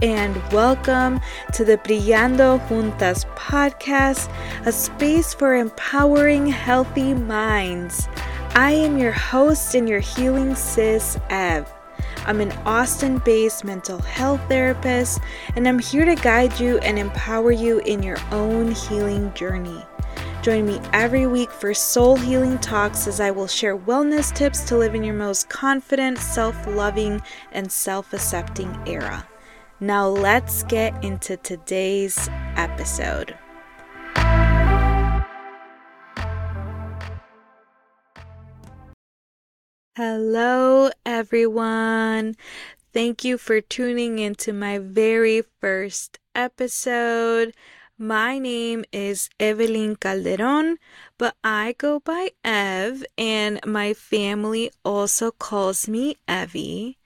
and welcome to the Brillando Juntas podcast, a space for empowering healthy minds. I am your host and your healing sis, Ev. I'm an Austin based mental health therapist, and I'm here to guide you and empower you in your own healing journey. Join me every week for soul healing talks as I will share wellness tips to live in your most confident, self loving, and self accepting era. Now, let's get into today's episode. Hello, everyone. Thank you for tuning into my very first episode. My name is Evelin Calderon, but I go by Ev, and my family also calls me Evie.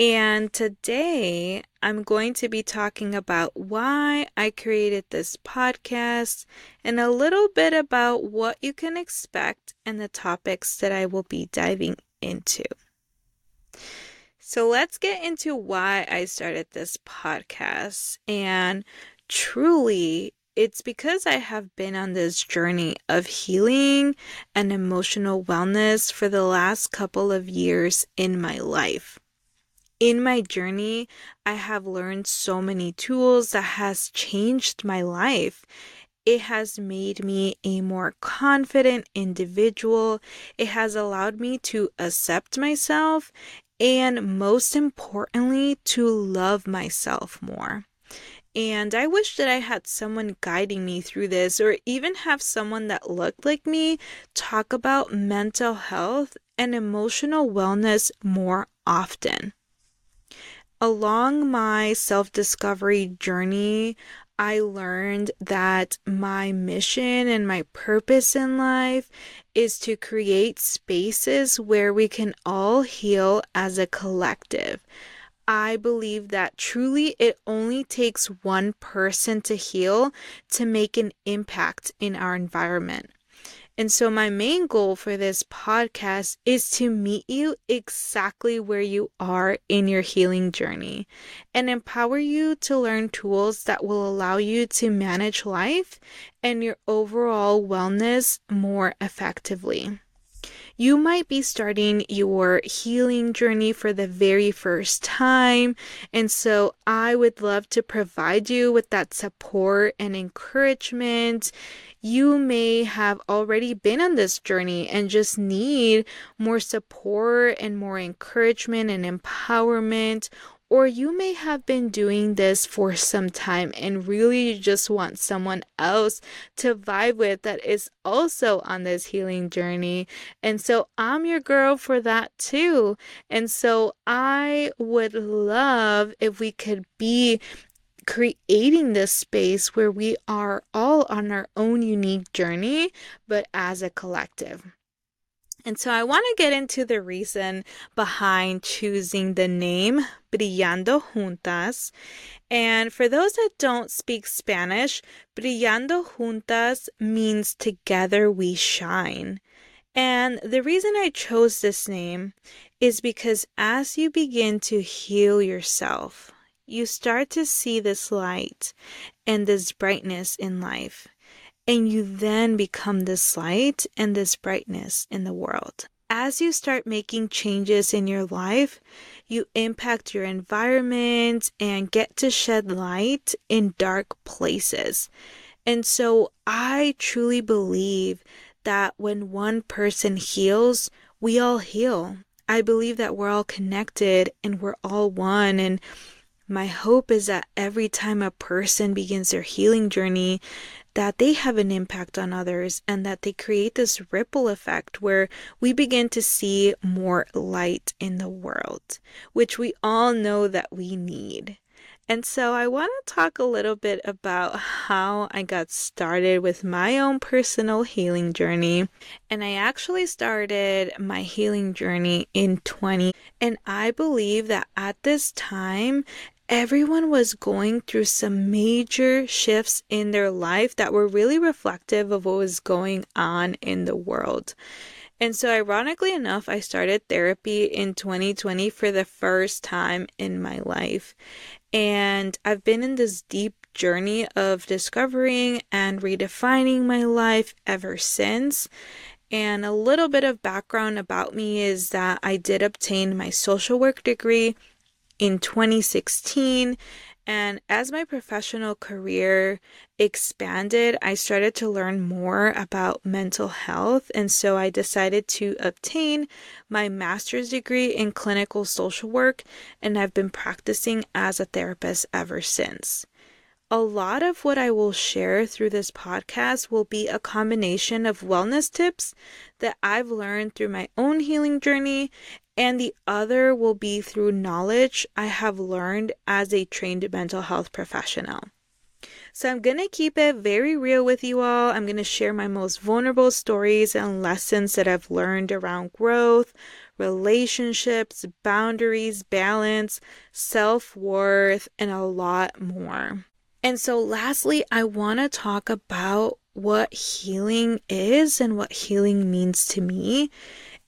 And today I'm going to be talking about why I created this podcast and a little bit about what you can expect and the topics that I will be diving into. So let's get into why I started this podcast. And truly, it's because I have been on this journey of healing and emotional wellness for the last couple of years in my life. In my journey, I have learned so many tools that has changed my life. It has made me a more confident individual. It has allowed me to accept myself and most importantly, to love myself more. And I wish that I had someone guiding me through this, or even have someone that looked like me talk about mental health and emotional wellness more often. Along my self discovery journey, I learned that my mission and my purpose in life is to create spaces where we can all heal as a collective. I believe that truly it only takes one person to heal to make an impact in our environment. And so, my main goal for this podcast is to meet you exactly where you are in your healing journey and empower you to learn tools that will allow you to manage life and your overall wellness more effectively. You might be starting your healing journey for the very first time. And so I would love to provide you with that support and encouragement. You may have already been on this journey and just need more support and more encouragement and empowerment or you may have been doing this for some time and really just want someone else to vibe with that is also on this healing journey. And so I'm your girl for that too. And so I would love if we could be creating this space where we are all on our own unique journey, but as a collective. And so I want to get into the reason behind choosing the name Brillando Juntas. And for those that don't speak Spanish, Brillando Juntas means together we shine. And the reason I chose this name is because as you begin to heal yourself, you start to see this light and this brightness in life and you then become this light and this brightness in the world. As you start making changes in your life, you impact your environment and get to shed light in dark places. And so I truly believe that when one person heals, we all heal. I believe that we're all connected and we're all one. And my hope is that every time a person begins their healing journey, that they have an impact on others and that they create this ripple effect where we begin to see more light in the world, which we all know that we need. And so I want to talk a little bit about how I got started with my own personal healing journey. And I actually started my healing journey in 20. And I believe that at this time, everyone was going through some major shifts in their life that were really reflective of what was going on in the world. And so, ironically enough, I started therapy in 2020 for the first time in my life. And I've been in this deep journey of discovering and redefining my life ever since. And a little bit of background about me is that I did obtain my social work degree in 2016 and as my professional career expanded, I started to learn more about mental health. And so I decided to obtain my master's degree in clinical social work, and I've been practicing as a therapist ever since. A lot of what I will share through this podcast will be a combination of wellness tips that I've learned through my own healing journey and the other will be through knowledge I have learned as a trained mental health professional. So, I'm going to keep it very real with you all. I'm going to share my most vulnerable stories and lessons that I've learned around growth, relationships, boundaries, balance, self worth, and a lot more. And so, lastly, I want to talk about what healing is and what healing means to me.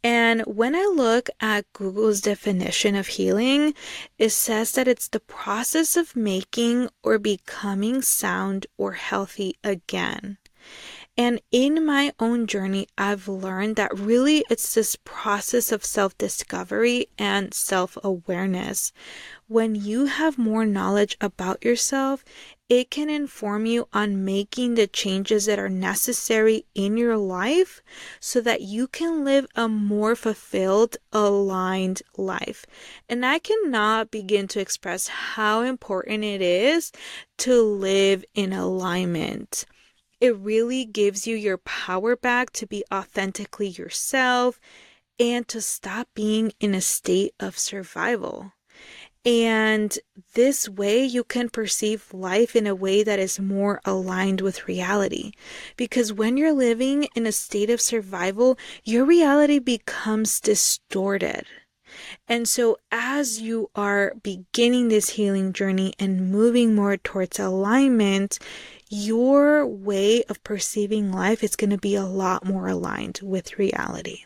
And when I look at Google's definition of healing, it says that it's the process of making or becoming sound or healthy again. And in my own journey, I've learned that really it's this process of self discovery and self awareness. When you have more knowledge about yourself, it can inform you on making the changes that are necessary in your life so that you can live a more fulfilled, aligned life. And I cannot begin to express how important it is to live in alignment. It really gives you your power back to be authentically yourself and to stop being in a state of survival. And this way, you can perceive life in a way that is more aligned with reality. Because when you're living in a state of survival, your reality becomes distorted. And so, as you are beginning this healing journey and moving more towards alignment, your way of perceiving life is going to be a lot more aligned with reality.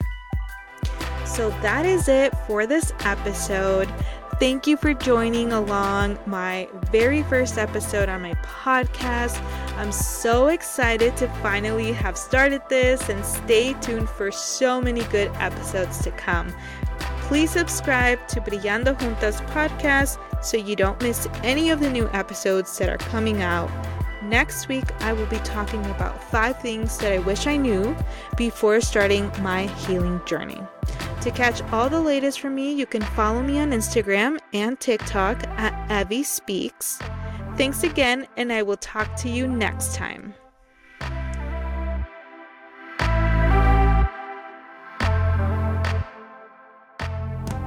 So, that is it for this episode. Thank you for joining along my very first episode on my podcast. I'm so excited to finally have started this and stay tuned for so many good episodes to come. Please subscribe to Brillando Juntas podcast so you don't miss any of the new episodes that are coming out. Next week, I will be talking about five things that I wish I knew before starting my healing journey. To catch all the latest from me, you can follow me on Instagram and TikTok at Evie Speaks. Thanks again, and I will talk to you next time.